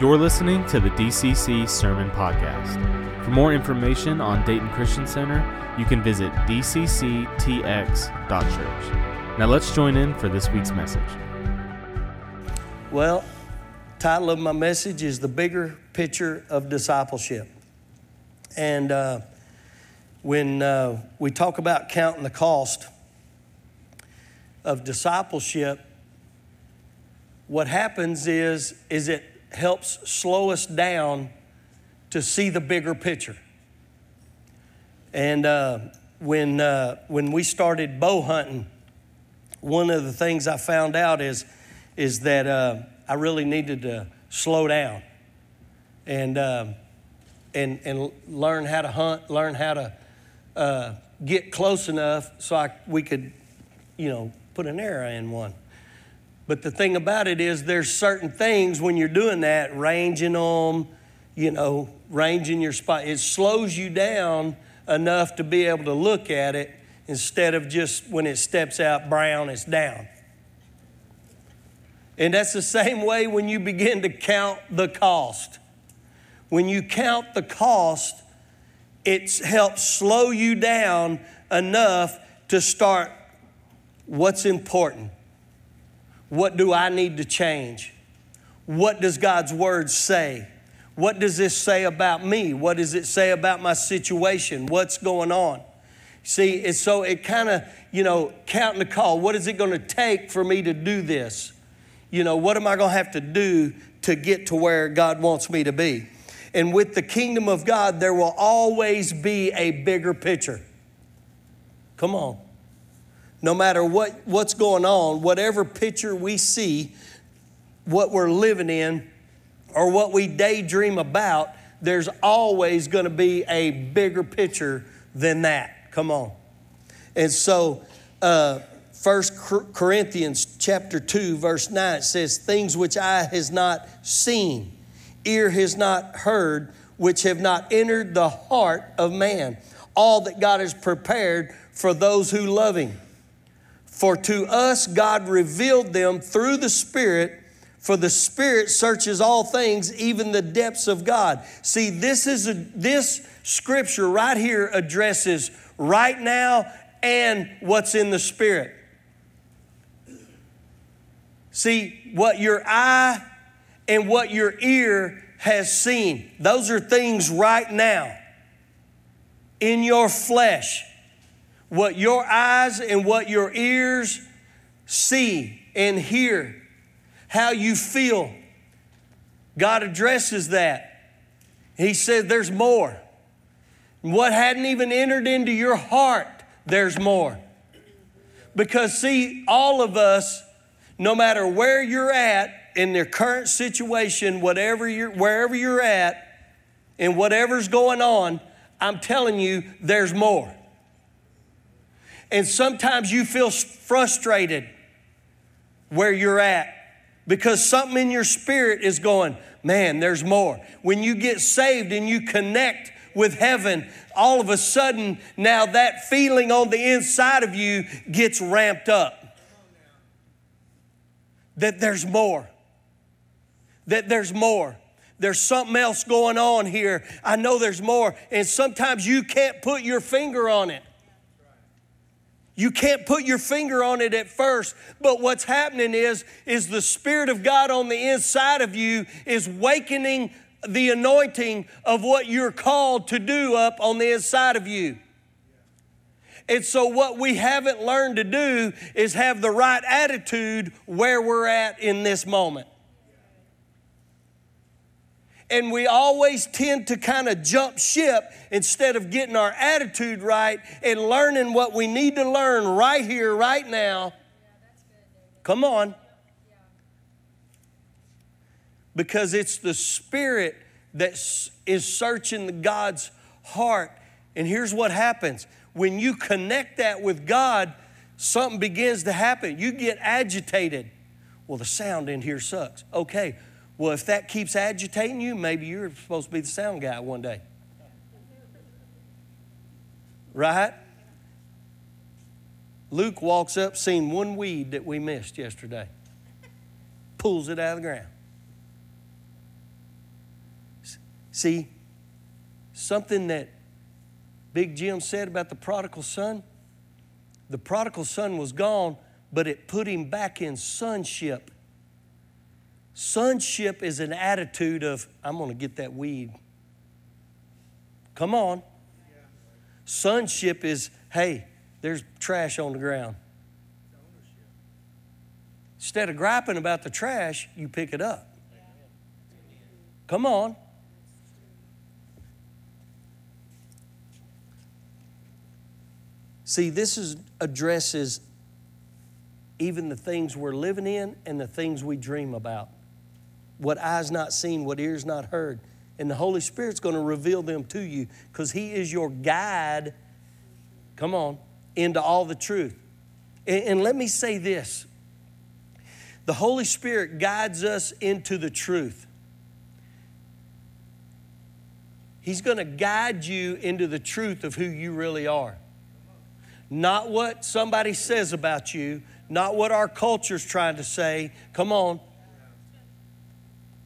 You're listening to the DCC Sermon Podcast. For more information on Dayton Christian Center, you can visit dcctx.church. Now let's join in for this week's message. Well, title of my message is the bigger picture of discipleship. And uh, when uh, we talk about counting the cost of discipleship, what happens is, is it helps slow us down to see the bigger picture. And uh, when, uh, when we started bow hunting, one of the things I found out is, is that uh, I really needed to slow down and, uh, and, and learn how to hunt, learn how to uh, get close enough so I, we could, you know, put an arrow in one. But the thing about it is, there's certain things when you're doing that, ranging them, you know, ranging your spot, it slows you down enough to be able to look at it instead of just when it steps out brown, it's down. And that's the same way when you begin to count the cost. When you count the cost, it helps slow you down enough to start what's important. What do I need to change? What does God's word say? What does this say about me? What does it say about my situation? What's going on? See, it's so it kind of, you know, counting the call. What is it going to take for me to do this? You know, what am I going to have to do to get to where God wants me to be? And with the kingdom of God, there will always be a bigger picture. Come on. No matter what, what's going on, whatever picture we see, what we're living in, or what we daydream about, there's always going to be a bigger picture than that. Come on. And so, uh, 1 Corinthians chapter 2, verse 9, says, Things which eye has not seen, ear has not heard, which have not entered the heart of man, all that God has prepared for those who love Him. For to us God revealed them through the Spirit, for the Spirit searches all things, even the depths of God. See, this is a, this scripture right here addresses right now and what's in the Spirit. See, what your eye and what your ear has seen, those are things right now in your flesh. What your eyes and what your ears see and hear, how you feel. God addresses that. He said, There's more. What hadn't even entered into your heart, there's more. Because, see, all of us, no matter where you're at in their current situation, whatever you're, wherever you're at, and whatever's going on, I'm telling you, there's more. And sometimes you feel frustrated where you're at because something in your spirit is going, man, there's more. When you get saved and you connect with heaven, all of a sudden, now that feeling on the inside of you gets ramped up. That there's more. That there's more. There's something else going on here. I know there's more. And sometimes you can't put your finger on it. You can't put your finger on it at first, but what's happening is is the spirit of God on the inside of you is wakening the anointing of what you're called to do up on the inside of you. And so, what we haven't learned to do is have the right attitude where we're at in this moment. And we always tend to kind of jump ship instead of getting our attitude right and learning what we need to learn right here, right now. Come on. Because it's the Spirit that is searching God's heart. And here's what happens when you connect that with God, something begins to happen. You get agitated. Well, the sound in here sucks. Okay, well, if that keeps agitating you, maybe you're supposed to be the sound guy one day. Right? Luke walks up, seen one weed that we missed yesterday, pulls it out of the ground. See, something that Big Jim said about the prodigal son the prodigal son was gone, but it put him back in sonship. Sonship is an attitude of, I'm going to get that weed. Come on. Sonship is, hey, there's trash on the ground. Instead of griping about the trash, you pick it up. Come on. See, this is, addresses even the things we're living in and the things we dream about. What eyes not seen, what ears not heard. And the Holy Spirit's going to reveal them to you because He is your guide, come on, into all the truth. And, and let me say this the Holy Spirit guides us into the truth. He's going to guide you into the truth of who you really are. Not what somebody says about you, not what our culture's trying to say. Come on.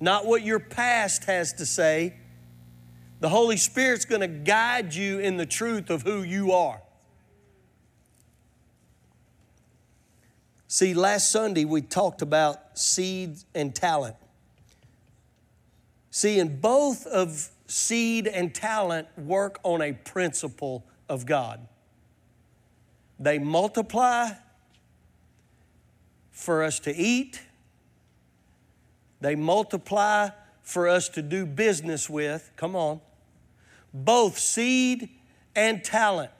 Not what your past has to say. The Holy Spirit's going to guide you in the truth of who you are. See, last Sunday we talked about seed and talent. See, in both of seed and talent work on a principle of God. They multiply for us to eat, they multiply for us to do business with. Come on. Both seed and talent.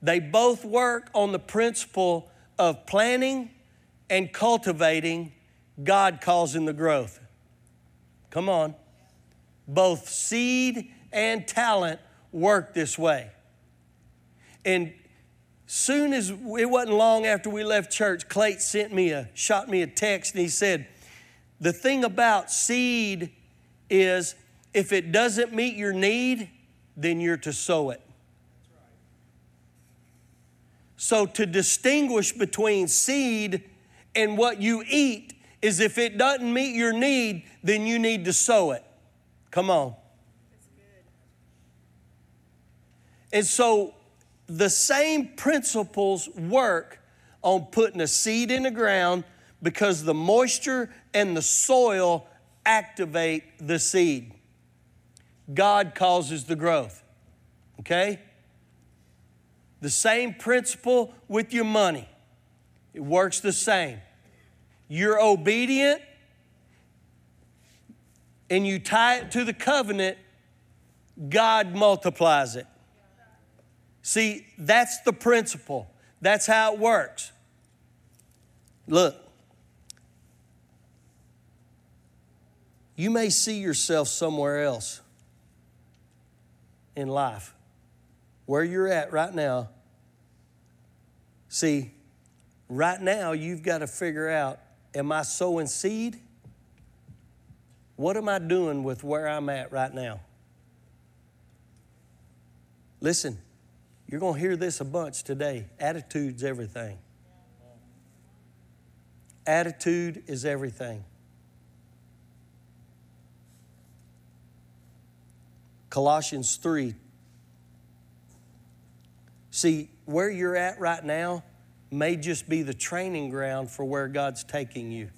They both work on the principle of planting and cultivating, God causing the growth. Come on. Both seed and talent work this way. And soon as it wasn't long after we left church, Clayton sent me a shot me a text and he said, The thing about seed is if it doesn't meet your need, then you're to sow it. So, to distinguish between seed and what you eat is if it doesn't meet your need, then you need to sow it. Come on. And so, the same principles work on putting a seed in the ground because the moisture and the soil activate the seed. God causes the growth. Okay? The same principle with your money. It works the same. You're obedient and you tie it to the covenant, God multiplies it. See, that's the principle. That's how it works. Look, you may see yourself somewhere else in life where you're at right now. See, right now you've got to figure out am I sowing seed? What am I doing with where I'm at right now? Listen, you're going to hear this a bunch today. Attitude's everything. Attitude is everything. Colossians 3 See, where you're at right now may just be the training ground for where God's taking you.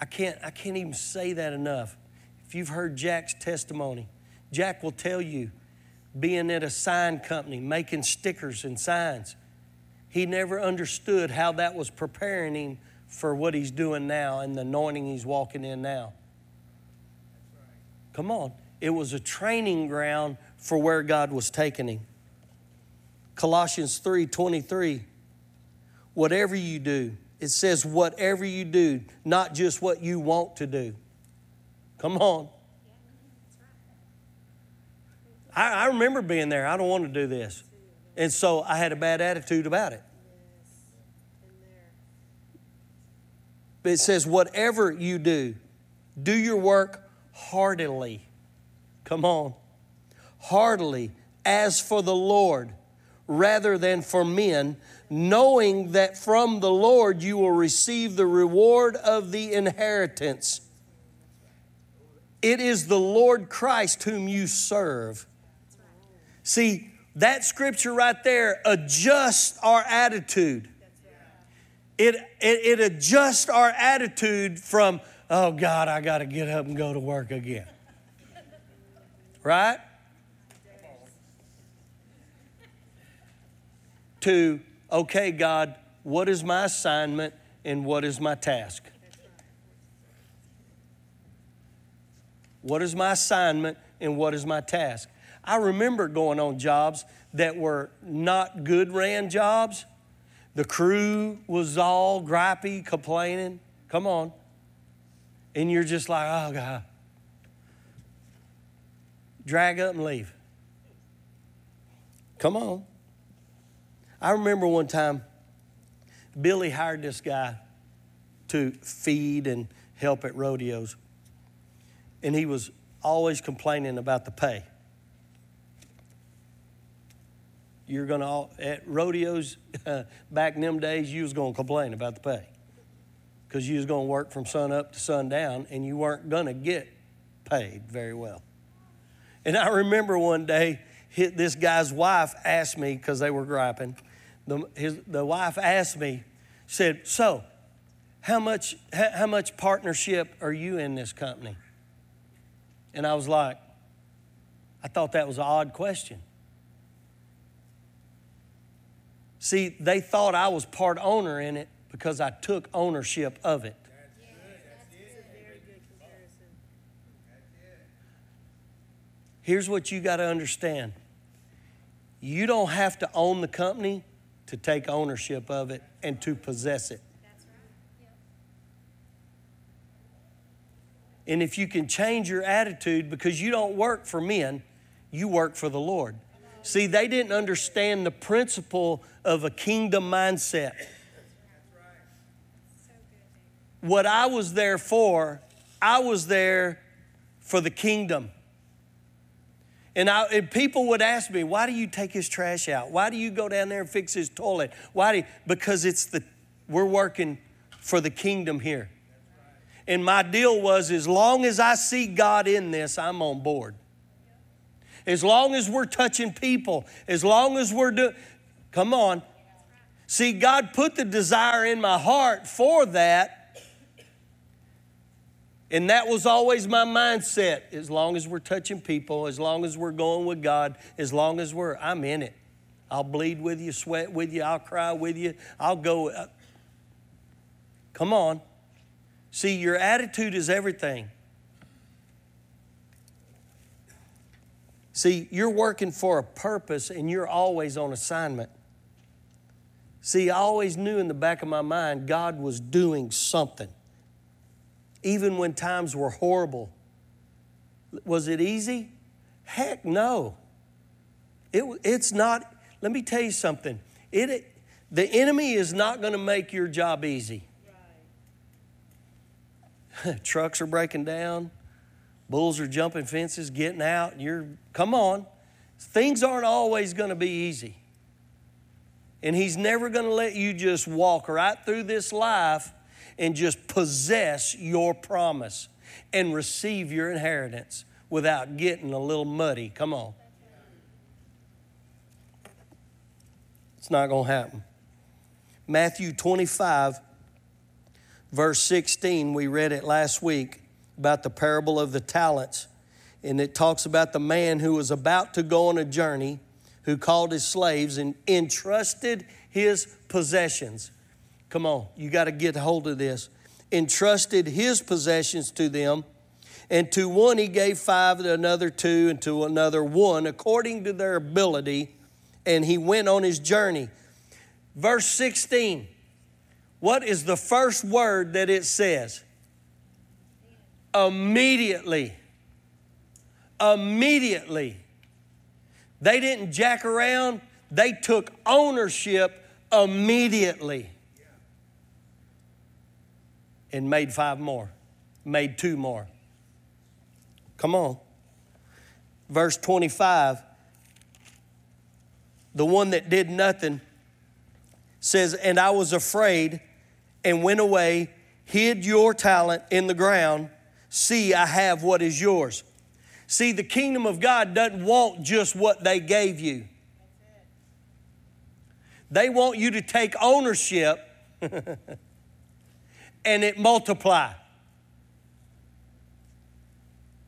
I can't, I can't even say that enough. If you've heard Jack's testimony, Jack will tell you, being at a sign company, making stickers and signs, he never understood how that was preparing him for what he's doing now and the anointing he's walking in now. Come on. It was a training ground for where God was taking him. Colossians 3 23. Whatever you do, it says, whatever you do, not just what you want to do. Come on. I, I remember being there. I don't want to do this. And so I had a bad attitude about it. But it says, whatever you do, do your work heartily. Come on heartily as for the Lord rather than for men, knowing that from the Lord you will receive the reward of the inheritance. It is the Lord Christ whom you serve. See, that scripture right there adjusts our attitude. It, it, it adjusts our attitude from, oh God, I got to get up and go to work again. Right? To, okay, God, what is my assignment and what is my task? What is my assignment and what is my task? I remember going on jobs that were not good ran jobs. The crew was all gripey, complaining. Come on. And you're just like, oh, God. Drag up and leave. Come on. I remember one time Billy hired this guy to feed and help at rodeos. And he was always complaining about the pay. You're to, at rodeos back in them days, you was to complain about the pay because you was going to work from sun up to sundown and you weren't going to get paid very well. And I remember one day, this guy's wife asked me, because they were griping, the, his, the wife asked me, said, So, how much, how, how much partnership are you in this company? And I was like, I thought that was an odd question. See, they thought I was part owner in it because I took ownership of it. Here's what you got to understand you don't have to own the company to take ownership of it and to possess it. And if you can change your attitude because you don't work for men, you work for the Lord. See, they didn't understand the principle of a kingdom mindset. What I was there for, I was there for the kingdom. And, I, and people would ask me, why do you take his trash out? Why do you go down there and fix his toilet? Why do you, because it's the we're working for the kingdom here. And my deal was as long as I see God in this, I'm on board. As long as we're touching people, as long as we're doing, come on. See, God put the desire in my heart for that. And that was always my mindset. As long as we're touching people, as long as we're going with God, as long as we're, I'm in it. I'll bleed with you, sweat with you, I'll cry with you, I'll go. Uh, come on. See, your attitude is everything. See, you're working for a purpose and you're always on assignment. See, I always knew in the back of my mind God was doing something. Even when times were horrible. Was it easy? Heck no. It, it's not, let me tell you something. It, the enemy is not going to make your job easy. Trucks are breaking down. Bulls are jumping fences, getting out. You're, come on. Things aren't always going to be easy. And He's never going to let you just walk right through this life and just possess your promise and receive your inheritance without getting a little muddy. Come on. It's not going to happen. Matthew 25 verse 16, we read it last week about the parable of the talents. And it talks about the man who was about to go on a journey, who called his slaves and entrusted his possessions. Come on, you got to get hold of this. Entrusted his possessions to them. And to one he gave five, to another two, and to another one, according to their ability. And he went on his journey. Verse 16 what is the first word that it says? Immediately. Immediately. They didn't jack around, they took ownership immediately. And made five more, made two more. Come on. Verse 25 the one that did nothing says, And I was afraid and went away, hid your talent in the ground. See, I have what is yours. See, the kingdom of God doesn't want just what they gave you. They want you to take ownership and it multiply.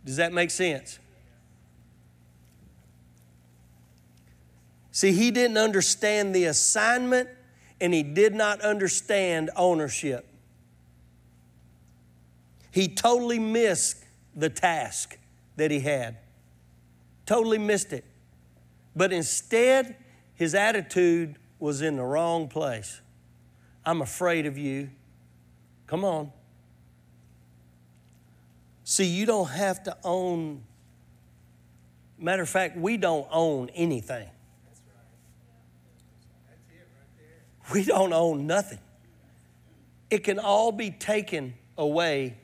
Does that make sense? See, he didn't understand the assignment and he did not understand ownership. He totally missed the task that he had. Totally missed it. But instead, his attitude was in the wrong place. I'm afraid of you. Come on. See, you don't have to own, matter of fact, we don't own anything. We don't own nothing. It can all be taken away.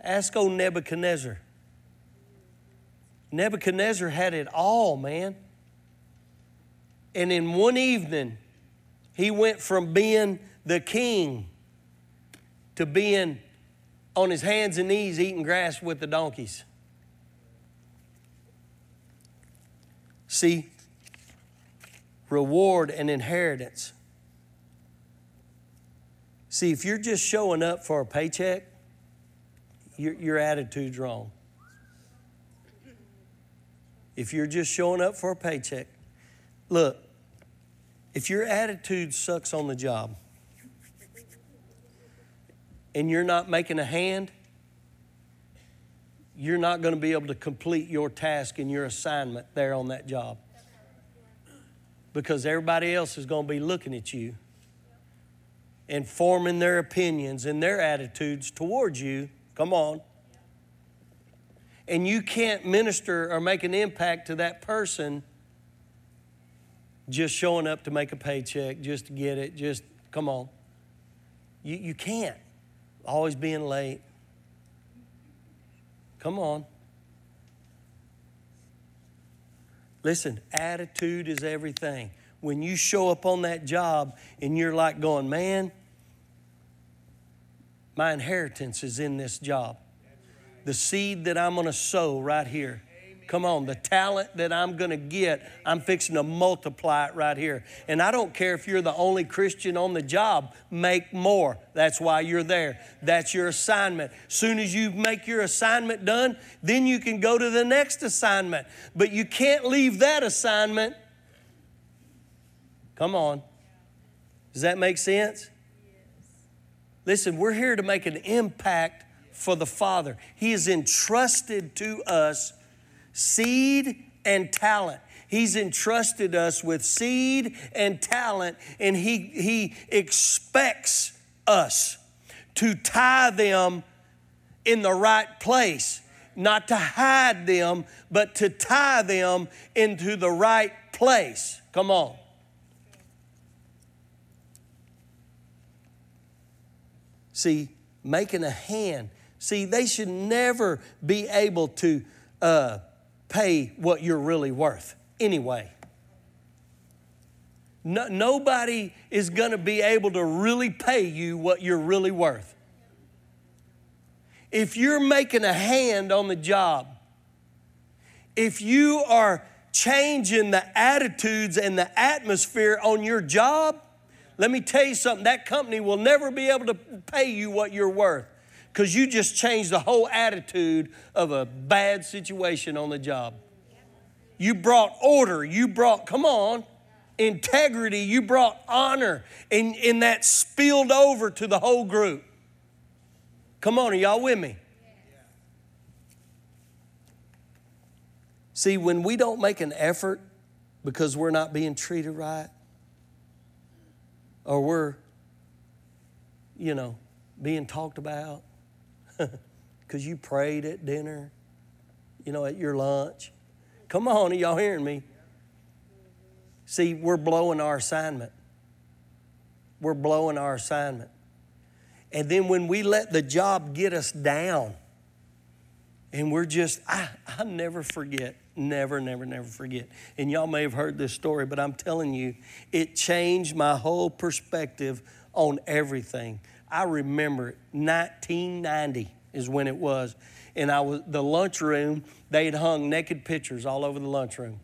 Ask old Nebuchadnezzar. Nebuchadnezzar had it all, man. And in one evening, he went from being the king to being on his hands and knees eating grass with the donkeys. See, reward and inheritance. See, if you're just showing up for a paycheck, your, your attitude's wrong. If you're just showing up for a paycheck, look, if your attitude sucks on the job and you're not making a hand, you're not going to be able to complete your task and your assignment there on that job because everybody else is going to be looking at you and forming their opinions and their attitudes towards you. Come on. And you can't minister or make an impact to that person just showing up to make a paycheck, just to get it, just come on. You, you can't. Always being late. Come on. Listen, attitude is everything. When you show up on that job and you're like going, man, my inheritance is in this job. The seed that I'm going to sow right here Come on, the talent that I'm going to get, I'm fixing to multiply it right here. And I don't care if you're the only Christian on the job, make more. That's why you're there. That's your assignment. Soon as you make your assignment done, then you can go to the next assignment. But you can't leave that assignment. Come on. Does that make sense? Listen, we're here to make an impact for the Father. He is entrusted to us seed and talent. He's entrusted us with seed and talent, and He, he expects us to tie them in the right place, not to hide them, but to tie them into the right place. Come on. See, making a hand. See, they should never be able to uh, pay what you're really worth anyway. No, nobody is going to be able to really pay you what you're really worth. If you're making a hand on the job, if you are changing the attitudes and the atmosphere on your job, let me tell you something that company will never be able to pay you what you're worth because you just changed the whole attitude of a bad situation on the job. You brought order, you brought, come on, integrity, you brought honor, and, and that spilled over to the whole group. Come on, are y'all with me? See, when we don't make an effort because we're not being treated right, or we're, you know, being talked about, because you prayed at dinner, you know, at your lunch. Come on, y'all hearing me? See, we're blowing our assignment. We're blowing our assignment. And then when we let the job get us down, and we're just, I, I never forget, never, never, never forget. And y'all may have heard this story, but I'm telling you, it changed my whole perspective on everything. I remember 1990 is when it was. And I was the lunchroom, they had hung naked pictures all over the lunchroom.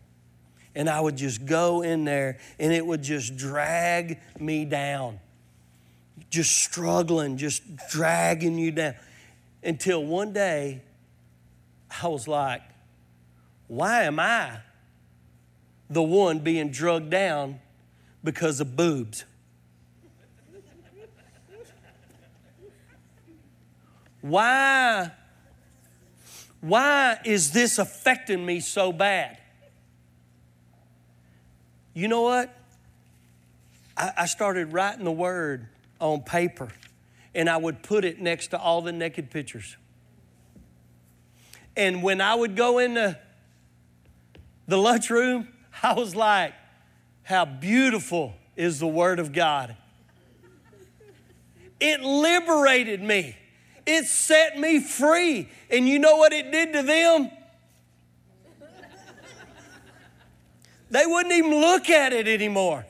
And I would just go in there and it would just drag me down. Just struggling, just dragging you down. Until one day I was like, why am I the one being drugged down because of boobs? Why, why is this affecting me so bad? You know what? I, I started writing the word on paper and I would put it next to all the naked pictures. And when I would go into the lunchroom, I was like, how beautiful is the Word of God. It liberated me. It set me free. And you know what it did to them? They wouldn't even look at it anymore.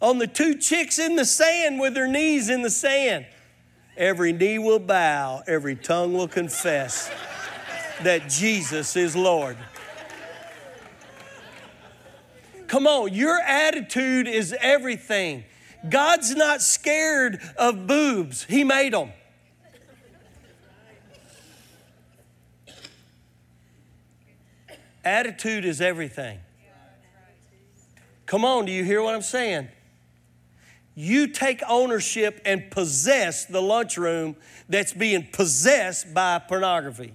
On the two chicks in the sand with their knees in the sand, every knee will bow, every tongue will confess that Jesus is Lord. Come on, your attitude is everything. God's not scared of boobs, He made them. Attitude is everything. Come on, do you hear what I'm saying? You take ownership and possess the lunchroom that's being possessed by pornography.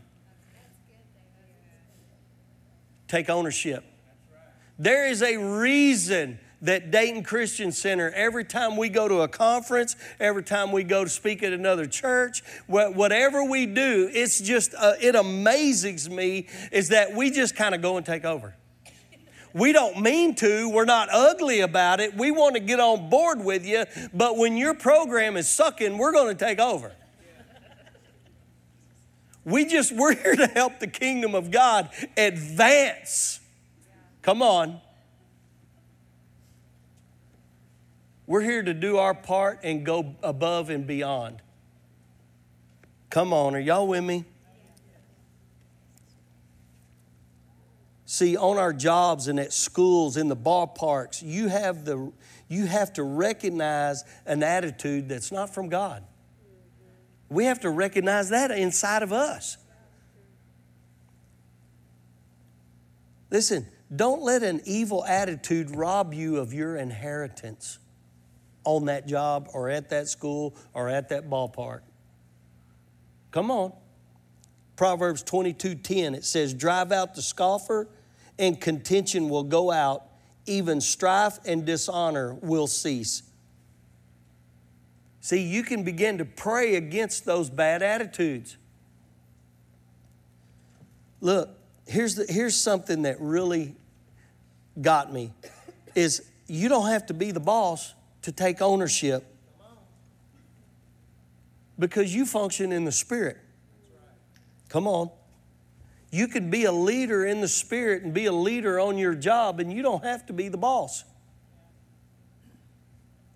Take ownership. There is a reason that Dayton Christian Center, every time we go to a conference, every time we go to speak at another church, whatever we do, it's just, uh, it amazes me is that we just kind of go and take over. We don't mean to, we're not ugly about it. We want to get on board with you, but when your program is sucking, we're going to take over. We just, we're here to help the kingdom of God advance. Come on. We're here to do our part and go above and beyond. Come on, are y'all with me? See, on our jobs and at schools, in the ballparks, you have, the, you have to recognize an attitude that's not from God. We have to recognize that inside of us. Listen, don't let an evil attitude rob you of your inheritance on that job or at that school or at that ballpark. Come on. Proverbs 22:10 it says drive out the scoffer and contention will go out even strife and dishonor will cease. See, you can begin to pray against those bad attitudes. Look, here's, the, here's something that really got me is you don't have to be the boss to take ownership because you function in the spirit. Come on. You can be a leader in the spirit and be a leader on your job, and you don't have to be the boss.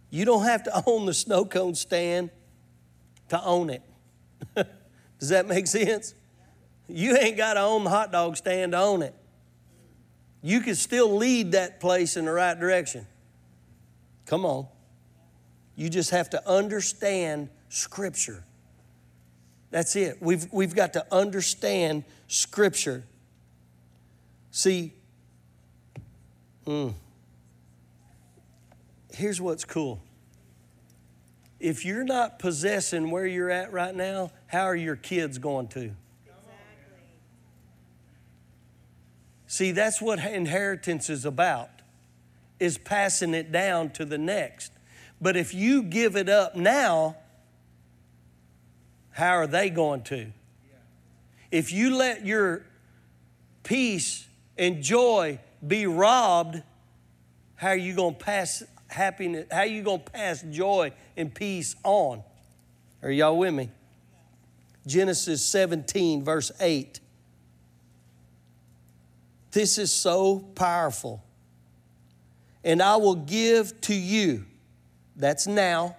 You don't have to own the snow cone stand to own it. Does that make sense? You ain't got to own the hot dog stand to own it. You can still lead that place in the right direction. Come on. You just have to understand Scripture. That's it. We've, we've got to understand Scripture. See, mm, here's what's cool. If you're not possessing where you're at right now, how are your kids going to? See, that's what inheritance is about, is passing it down to the next. But if you give it up now, how are they going to? If you let your peace and joy be robbed, how are you going to pass happiness? How are you going to pass joy and peace on? Are y'all with me? Genesis 17, verse 8. This is so powerful. And I will give to you, that's now.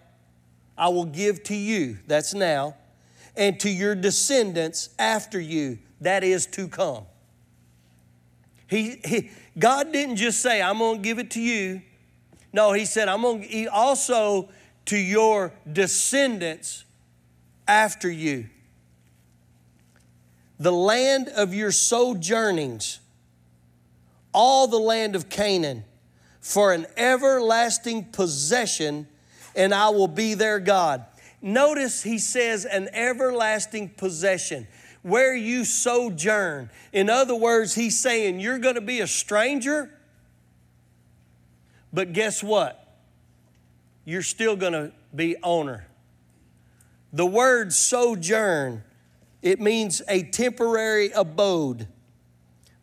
I will give to you, that's now, and to your descendants after you, that is to come. He, he, God didn't just say, I'm going to give it to you. No, He said, I'm going to also to your descendants after you. The land of your sojournings, all the land of Canaan, for an everlasting possession, and I will be their God. Notice he says, an everlasting possession where you sojourn. In other words, he's saying you're going to be a stranger, but guess what? You're still going to be owner. The word sojourn, it means a temporary abode,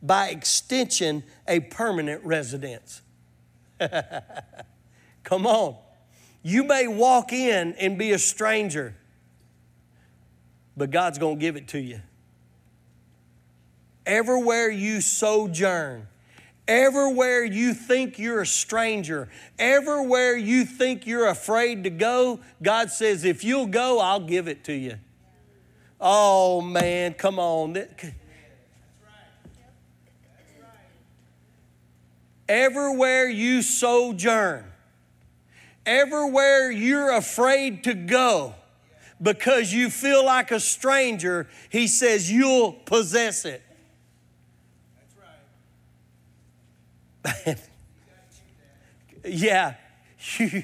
by extension, a permanent residence. Come on. You may walk in and be a stranger, but God's going to give it to you everywhere you sojourn, everywhere you think you're a stranger, everywhere you think you're afraid to go, God says, if you'll go, I'll give it to you. Oh, man, come on. Everywhere you sojourn, everywhere you're afraid to go because you feel like a stranger, He says you'll possess it. That's right. yeah, you,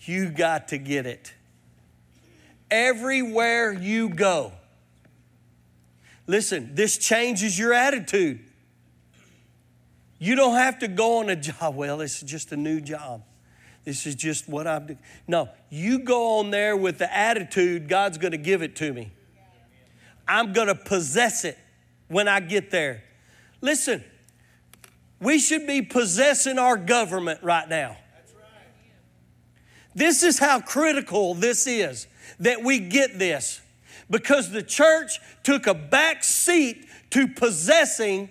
you got to get it. Everywhere you go. Listen, this changes your attitude. You don't have to go on a job. Well, is just a new job. This is just what I'm doing. No, you go on there with the attitude God's going to give it to me. I'm going to possess it when I get there. Listen, we should be possessing our government right now. This is how critical this is that we get this because the church took a back seat to possessing.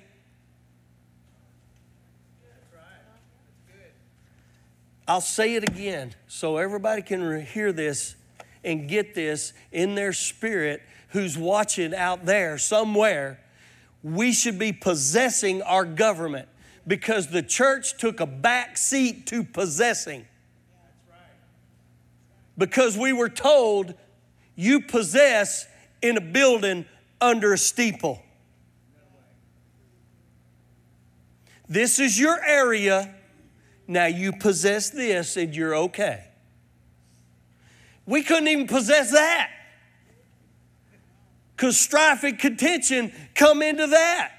I'll say it again so everybody can hear this and get this in their spirit who's watching out there somewhere. We should be possessing our government because the church took a back seat to possessing. Because we were told you possess in a building under a steeple. This is your area. Now you possess this and you're okay. We couldn't even possess that because strife and contention come into that.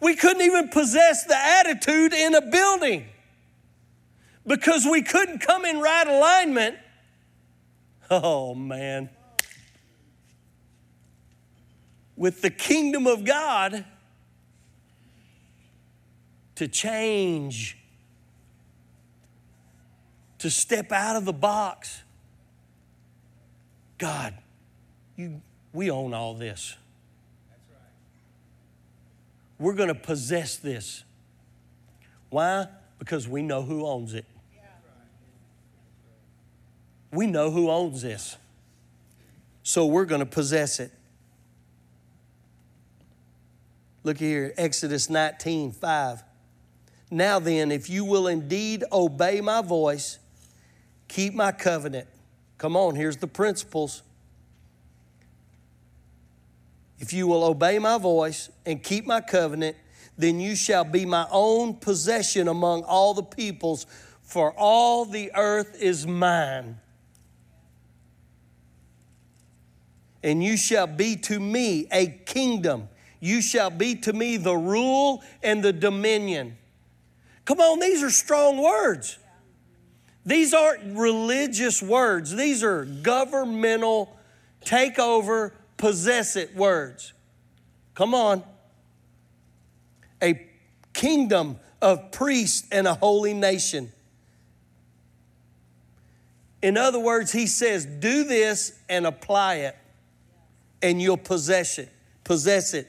We couldn't even possess the attitude in a building because we couldn't come in right alignment. Oh, man. With the kingdom of God to change, to step out of the box. God, you, we own all this. We're going to possess this. Why? Because we know who owns it. We know who owns this. So we're going to possess it. Look here, Exodus 19 5. Now then, if you will indeed obey my voice, keep my covenant. Come on, here's the principles. If you will obey my voice and keep my covenant, then you shall be my own possession among all the peoples, for all the earth is mine. And you shall be to me a kingdom. You shall be to me the rule and the dominion. Come on, these are strong words. These aren't religious words, these are governmental takeover possess it words. Come on. A kingdom of priests and a holy nation. In other words, he says, do this and apply it, and you'll possess it. Possess it.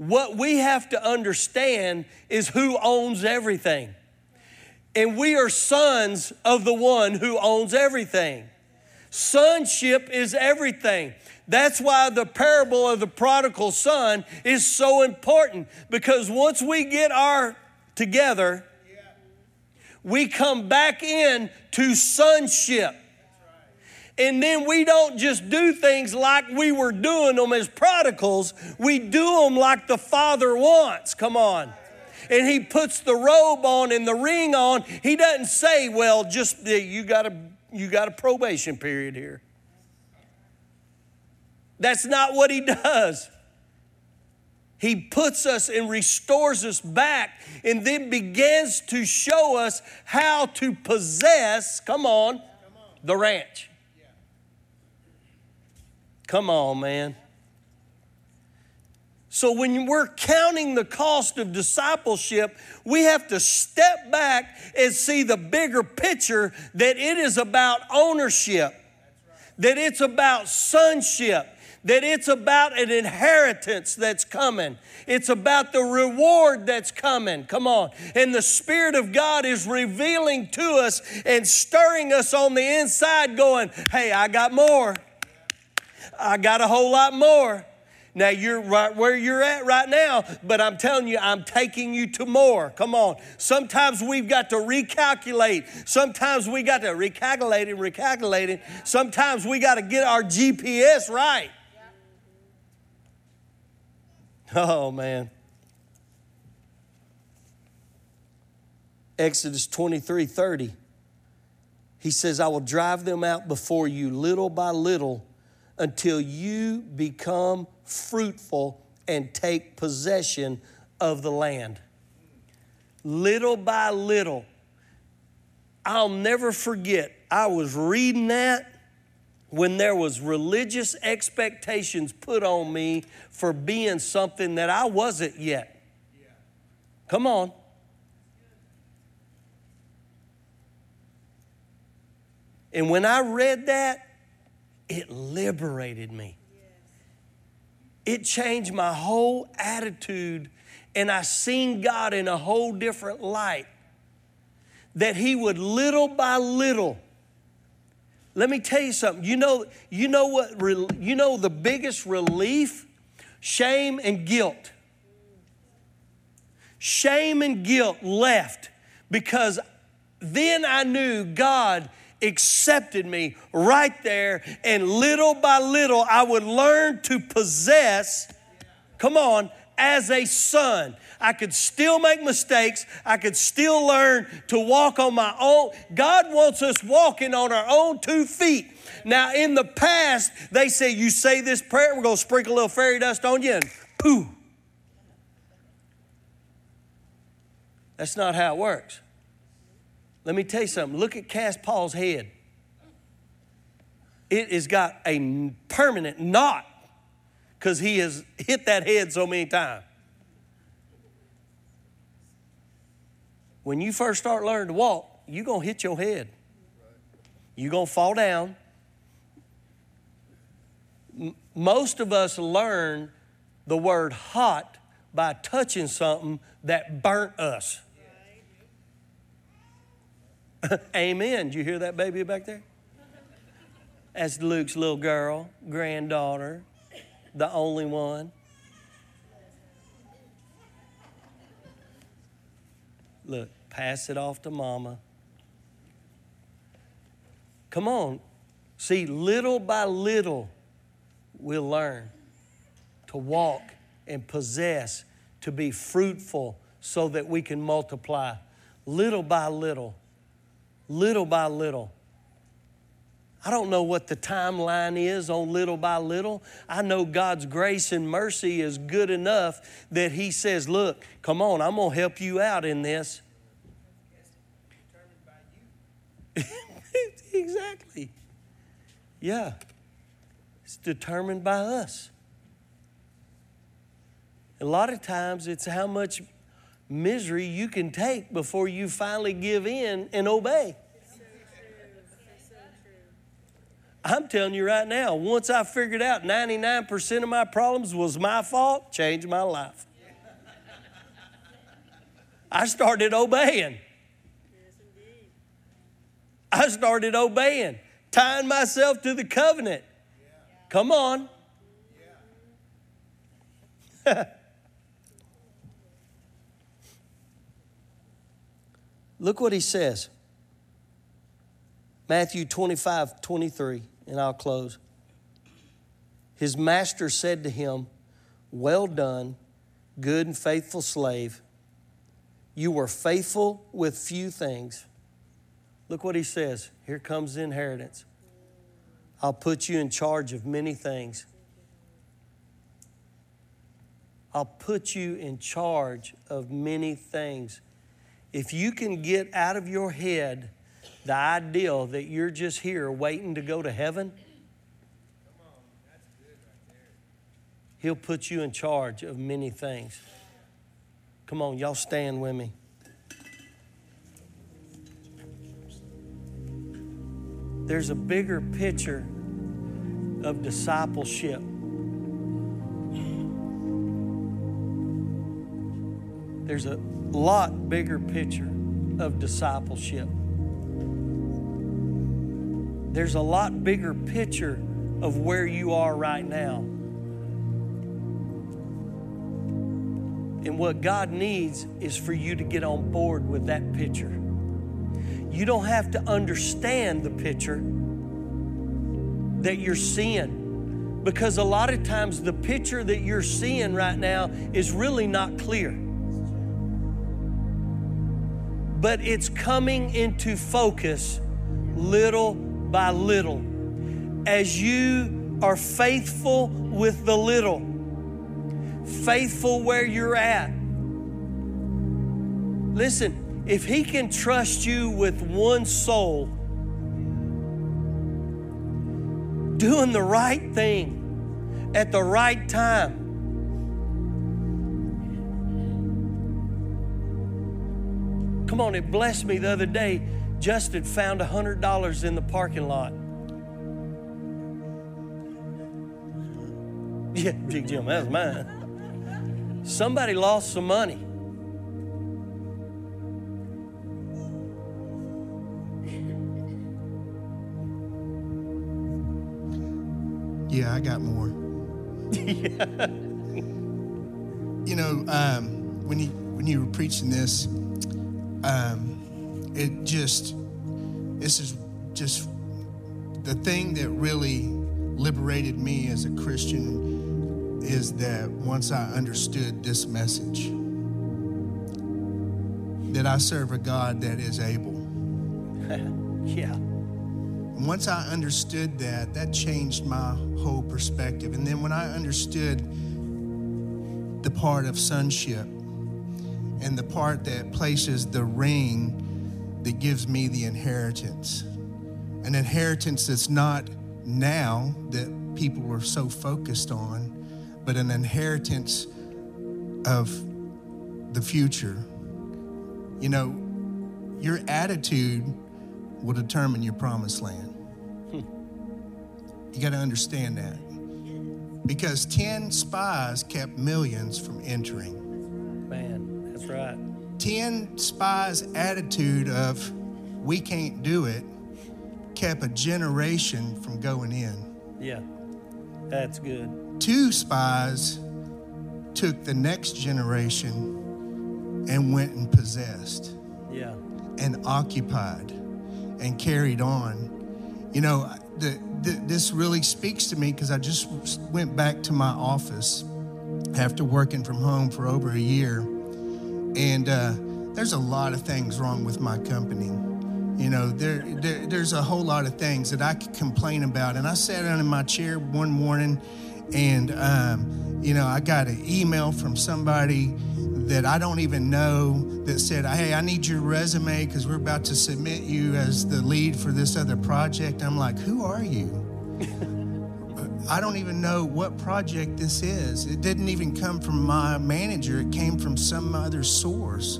What we have to understand is who owns everything. And we are sons of the one who owns everything. Sonship is everything. That's why the parable of the prodigal son is so important because once we get our together, we come back in to sonship. And then we don't just do things like we were doing them as prodigals, we do them like the Father wants. Come on. And he puts the robe on and the ring on. He doesn't say, well, just you got a you got a probation period here. That's not what he does. He puts us and restores us back and then begins to show us how to possess, come on, the ranch. Come on, man. So, when we're counting the cost of discipleship, we have to step back and see the bigger picture that it is about ownership, that it's about sonship, that it's about an inheritance that's coming. It's about the reward that's coming. Come on. And the Spirit of God is revealing to us and stirring us on the inside, going, Hey, I got more. I got a whole lot more. Now you're right where you're at right now, but I'm telling you, I'm taking you to more. Come on. Sometimes we've got to recalculate. Sometimes we got to recalculate and recalculate it. Sometimes we got to get our GPS right. Oh, man. Exodus 23 30. He says, I will drive them out before you little by little until you become fruitful and take possession of the land. Little by little. I'll never forget, I was reading that when there was religious expectations put on me for being something that I wasn't yet. Come on. And when I read that, it liberated me. It changed my whole attitude, and I seen God in a whole different light. That He would little by little let me tell you something. You know, you know what you know the biggest relief? Shame and guilt. Shame and guilt left because then I knew God accepted me right there, and little by little I would learn to possess, come on, as a son. I could still make mistakes. I could still learn to walk on my own. God wants us walking on our own two feet. Now, in the past, they say, You say this prayer, we're going to sprinkle a little fairy dust on you, and pooh. That's not how it works. Let me tell you something. Look at Cass Paul's head. It has got a permanent knot because he has hit that head so many times. When you first start learning to walk, you're going to hit your head. You're going to fall down. Most of us learn the word hot by touching something that burnt us. Amen. Did you hear that baby back there? That's Luke's little girl, granddaughter, the only one. Look, pass it off to mama. Come on. See, little by little, we'll learn to walk and possess, to be fruitful so that we can multiply. Little by little, little by little. I don't know what the timeline is on little by little. I know God's grace and mercy is good enough that He says, Look, come on, I'm going to help you out in this. exactly. Yeah. It's determined by us. A lot of times it's how much misery you can take before you finally give in and obey. I'm telling you right now, once I figured out 99% of my problems was my fault, changed my life. I started obeying. I started obeying. tying myself to the covenant. Come on. Look what he says. Matthew 25, 23, and I'll close. His master said to him, Well done, good and faithful slave. You were faithful with few things. Look what he says. Here comes the inheritance. I'll put you in charge of many things. I'll put you in charge of many things. If you can get out of your head the ideal that you're just here waiting to go to heaven, He'll put you in charge of many things. Come on, y'all stand with me. There's a bigger picture of discipleship. There's a lot bigger picture of discipleship. There's a lot bigger picture of where you are right now. And what God needs is for you to get on board with that picture. You don't have to understand the picture that you're seeing because a lot of times the picture that you're seeing right now is really not clear. But it's coming into focus little by little as you are faithful with the little faithful where you're at. Listen, if He can trust you with one soul, doing the right thing at the right time, Come on, it blessed me the other day. Justin found $100 in the parking lot. Yeah, Big Jim, that was mine. Somebody lost some money. Yeah, I got more. yeah. You know, um, when you when you were preaching this, um, it just this is just the thing that really liberated me as a Christian is that once I understood this message, that I serve a God that is able. yeah. And once I understood that, that changed my whole perspective. And then when I understood the part of sonship and the part that places the ring that gives me the inheritance, an inheritance that's not now that people are so focused on, but an inheritance of the future. You know, your attitude will determine your promised land. Hmm. You got to understand that. Because 10 spies kept millions from entering. That's right. 10 spies' attitude of, we can't do it, kept a generation from going in. Yeah, that's good two spies took the next generation and went and possessed. Yeah. And occupied and carried on. You know, the, the, this really speaks to me because I just went back to my office after working from home for over a year. And uh, there's a lot of things wrong with my company. You know, there, there, there's a whole lot of things that I could complain about. And I sat down in my chair one morning and, um, you know, I got an email from somebody that I don't even know that said, Hey, I need your resume because we're about to submit you as the lead for this other project. I'm like, Who are you? I don't even know what project this is. It didn't even come from my manager, it came from some other source.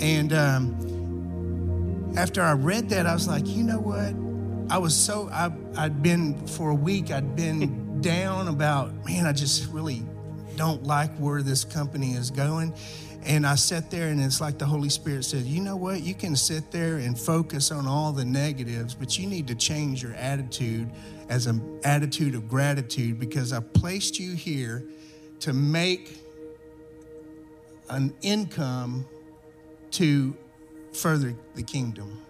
And um, after I read that, I was like, You know what? I was so, I, I'd been for a week, I'd been down about, man, I just really don't like where this company is going. And I sat there, and it's like the Holy Spirit said, You know what? You can sit there and focus on all the negatives, but you need to change your attitude as an attitude of gratitude because I placed you here to make an income to further the kingdom.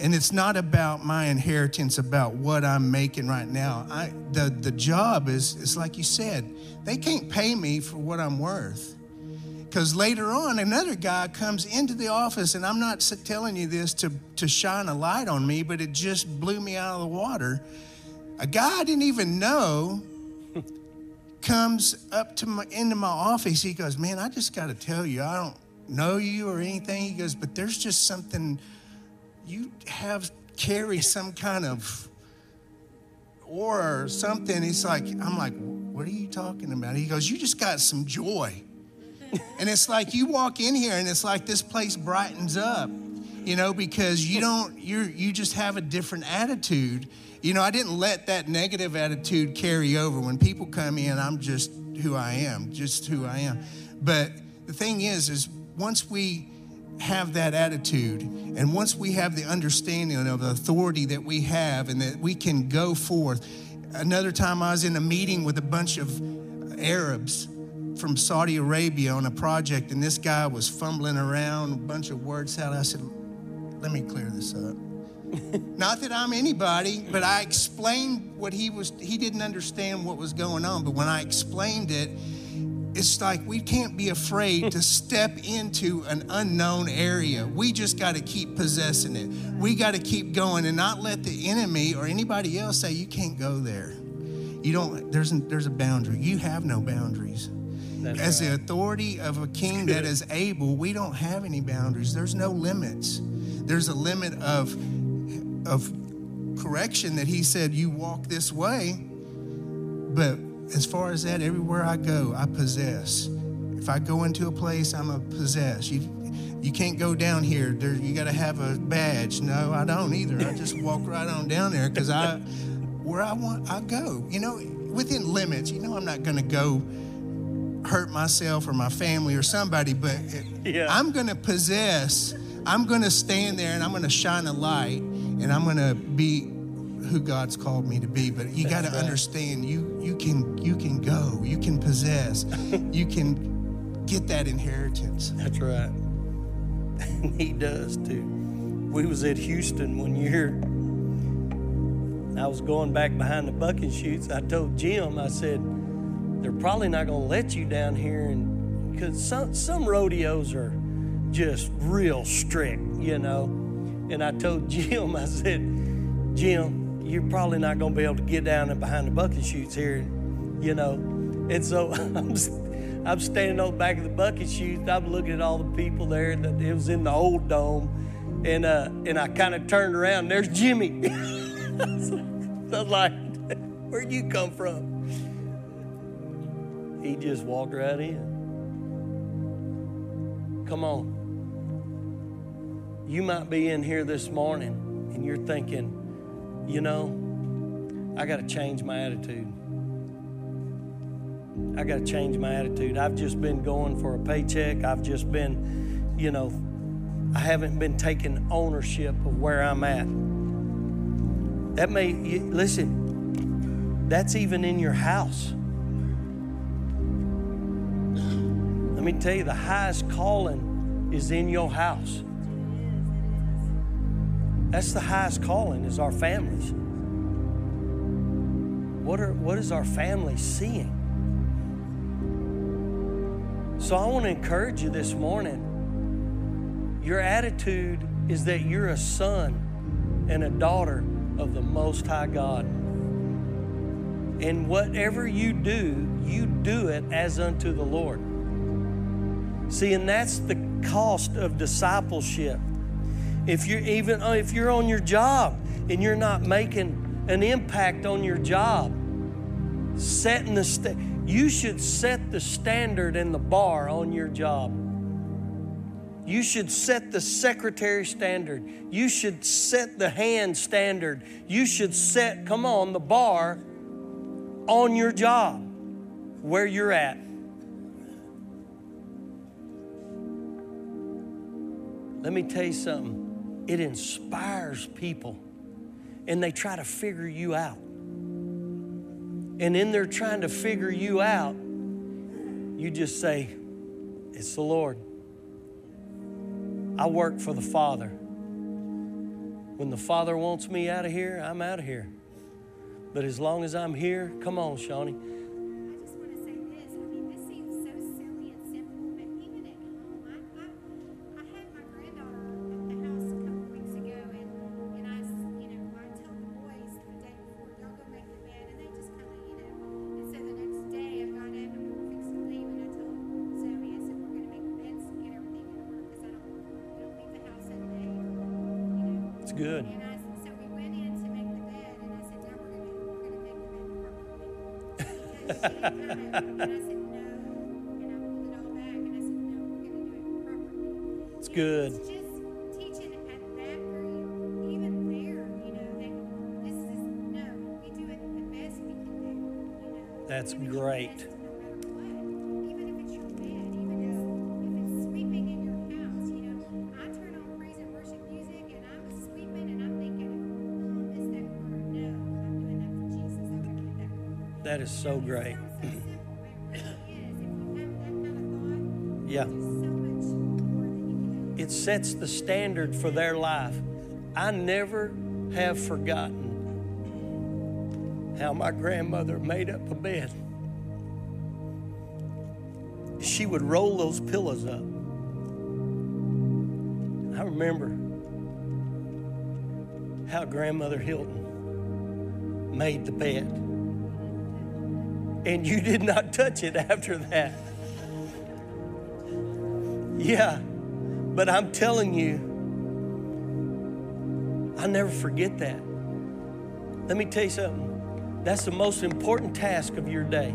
And it's not about my inheritance, about what I'm making right now. I, the, the job is, is like you said, they can't pay me for what I'm worth. Because later on, another guy comes into the office, and I'm not telling you this to, to shine a light on me, but it just blew me out of the water. A guy I didn't even know comes up to my into my office. He goes, "Man, I just got to tell you, I don't know you or anything." He goes, "But there's just something you have carry some kind of aura or something." He's like, "I'm like, what are you talking about?" He goes, "You just got some joy." And it's like you walk in here and it's like this place brightens up, you know, because you don't you you just have a different attitude you know, I didn't let that negative attitude carry over. When people come in, I'm just who I am, just who I am. But the thing is, is once we have that attitude and once we have the understanding of the authority that we have and that we can go forth. Another time I was in a meeting with a bunch of Arabs from Saudi Arabia on a project, and this guy was fumbling around, a bunch of words out. I said, Let me clear this up. Not that I'm anybody, but I explained what he was, he didn't understand what was going on. But when I explained it, it's like we can't be afraid to step into an unknown area. We just got to keep possessing it. We got to keep going and not let the enemy or anybody else say you can't go there. You don't. There's there's a boundary. You have no boundaries. That's As right. the authority of a king that is able, we don't have any boundaries. There's no limits. There's a limit of of correction that he said, You walk this way. But as far as that, everywhere I go, I possess. If I go into a place, I'm a possess. You, you can't go down here. There, you got to have a badge. No, I don't either. I just walk right on down there because I, where I want, I go. You know, within limits. You know, I'm not going to go hurt myself or my family or somebody, but yeah. I'm going to possess. I'm going to stand there and I'm going to shine a light and I'm going to be who God's called me to be. But you got to right. understand you you can you can go, you can possess, you can get that inheritance. That's right. And he does too. We was at Houston one year. I was going back behind the bucket chutes. I told Jim, I said, they're probably not going to let you down here, and because some some rodeos are just real strict, you know. And I told Jim, I said, Jim, you're probably not going to be able to get down and behind the bucket chutes here, you know. And so I'm, I'm standing on the back of the bucket chutes. I'm looking at all the people there. That it was in the old dome, and uh, and I kind of turned around. there's Jimmy. I was like, "Where'd you come from?" He just walked right in. Come on. You might be in here this morning and you're thinking, you know, I got to change my attitude. I got to change my attitude. I've just been going for a paycheck. I've just been, you know, I haven't been taking ownership of where I'm at. That may, listen, that's even in your house. Me tell you, the highest calling is in your house. That's the highest calling is our families. What are what is our family seeing? So I want to encourage you this morning. Your attitude is that you're a son and a daughter of the most high God. And whatever you do, you do it as unto the Lord. See, and that's the cost of discipleship. If you're even uh, if you're on your job and you're not making an impact on your job, setting the you should set the standard and the bar on your job. You should set the secretary standard. You should set the hand standard. You should set, come on, the bar on your job where you're at. Let me tell you something. It inspires people, and they try to figure you out. And in their trying to figure you out, you just say, It's the Lord. I work for the Father. When the Father wants me out of here, I'm out of here. But as long as I'm here, come on, Shawnee. More so great. yeah. It sets the standard for their life. I never have forgotten how my grandmother made up a bed. She would roll those pillows up. I remember how Grandmother Hilton made the bed. And you did not touch it after that. Yeah, but I'm telling you, I'll never forget that. Let me tell you something. That's the most important task of your day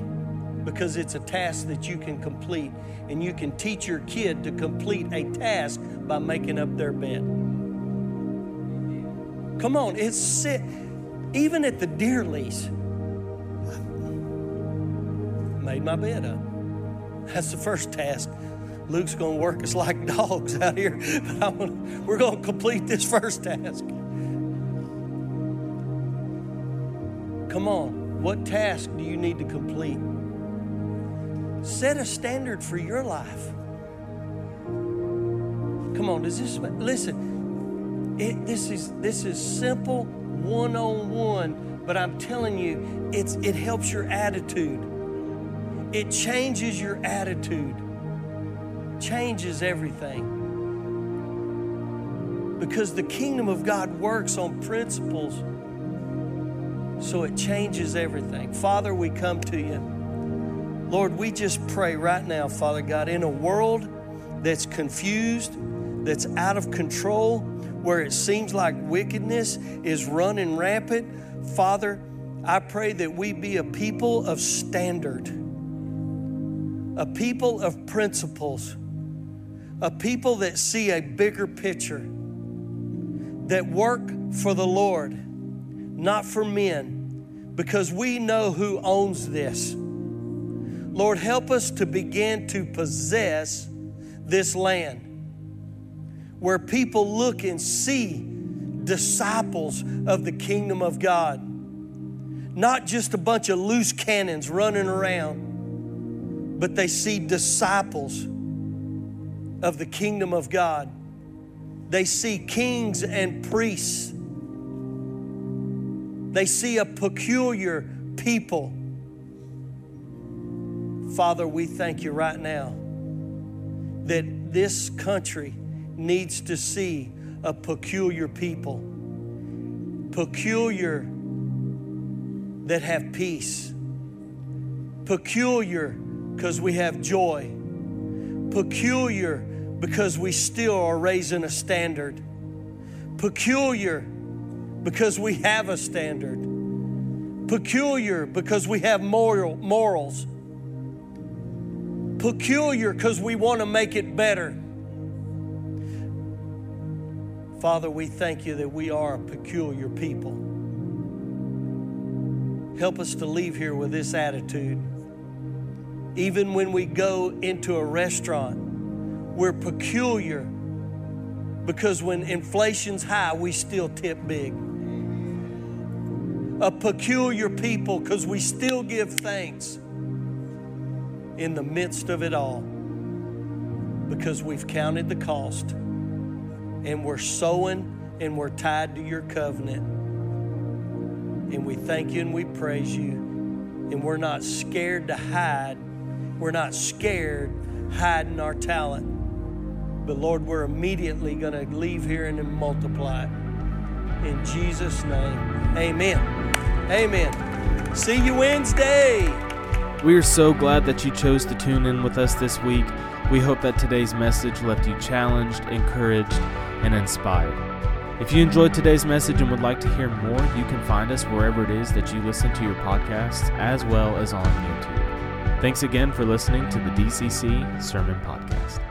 because it's a task that you can complete. And you can teach your kid to complete a task by making up their bed. Come on, it's sit. Even at the deer lease, made my bed up. That's the first task. Luke's going to work us like dogs out here, but I'm gonna, we're going to complete this first task. Come on, what task do you need to complete? Set a standard for your life. Come on, does this listen? It, this is this is simple one on one, but I'm telling you, it's it helps your attitude. It changes your attitude, changes everything. Because the kingdom of God works on principles, so it changes everything. Father, we come to you. Lord, we just pray right now, Father God, in a world that's confused, that's out of control, where it seems like wickedness is running rampant, Father, I pray that we be a people of standard a people of principles, a people that see a bigger picture, that work for the Lord, not for men, because we know who owns this. Lord, help us to begin to possess this land. Where people look and see disciples of the kingdom of God, not just a bunch of loose cannons running around but they see disciples of the kingdom of God. They see kings and priests. They see a peculiar people. Father, we thank you right now that this country needs to see a peculiar people, peculiar that have peace, peculiar because we have joy. Peculiar because we still are raising a standard. Peculiar because we have a standard. Peculiar because we have moral, morals. Peculiar because we want to make it better. Father, we thank you that we are a peculiar people. Help us to leave here with this attitude even when we go into a restaurant, we're peculiar Because when inflation's high, we still tip big. A peculiar people because we still give thanks in the midst of it all. Because we've counted the cost and we're sowing and we're tied to your covenant. And we thank you and we praise you. And we're not scared to hide. We're not scared hiding our talent. But Lord, we're immediately going to leave here and multiply. In Jesus' name, amen. Amen. See you Wednesday. We are so glad that you chose to tune in with us this week. We hope that today's message left you challenged, encouraged, and inspired. If you enjoyed today's message and would like to hear more, you can find us wherever it is that you listen to your podcasts, as well as on YouTube. Thanks again for listening to the DCC Sermon Podcast.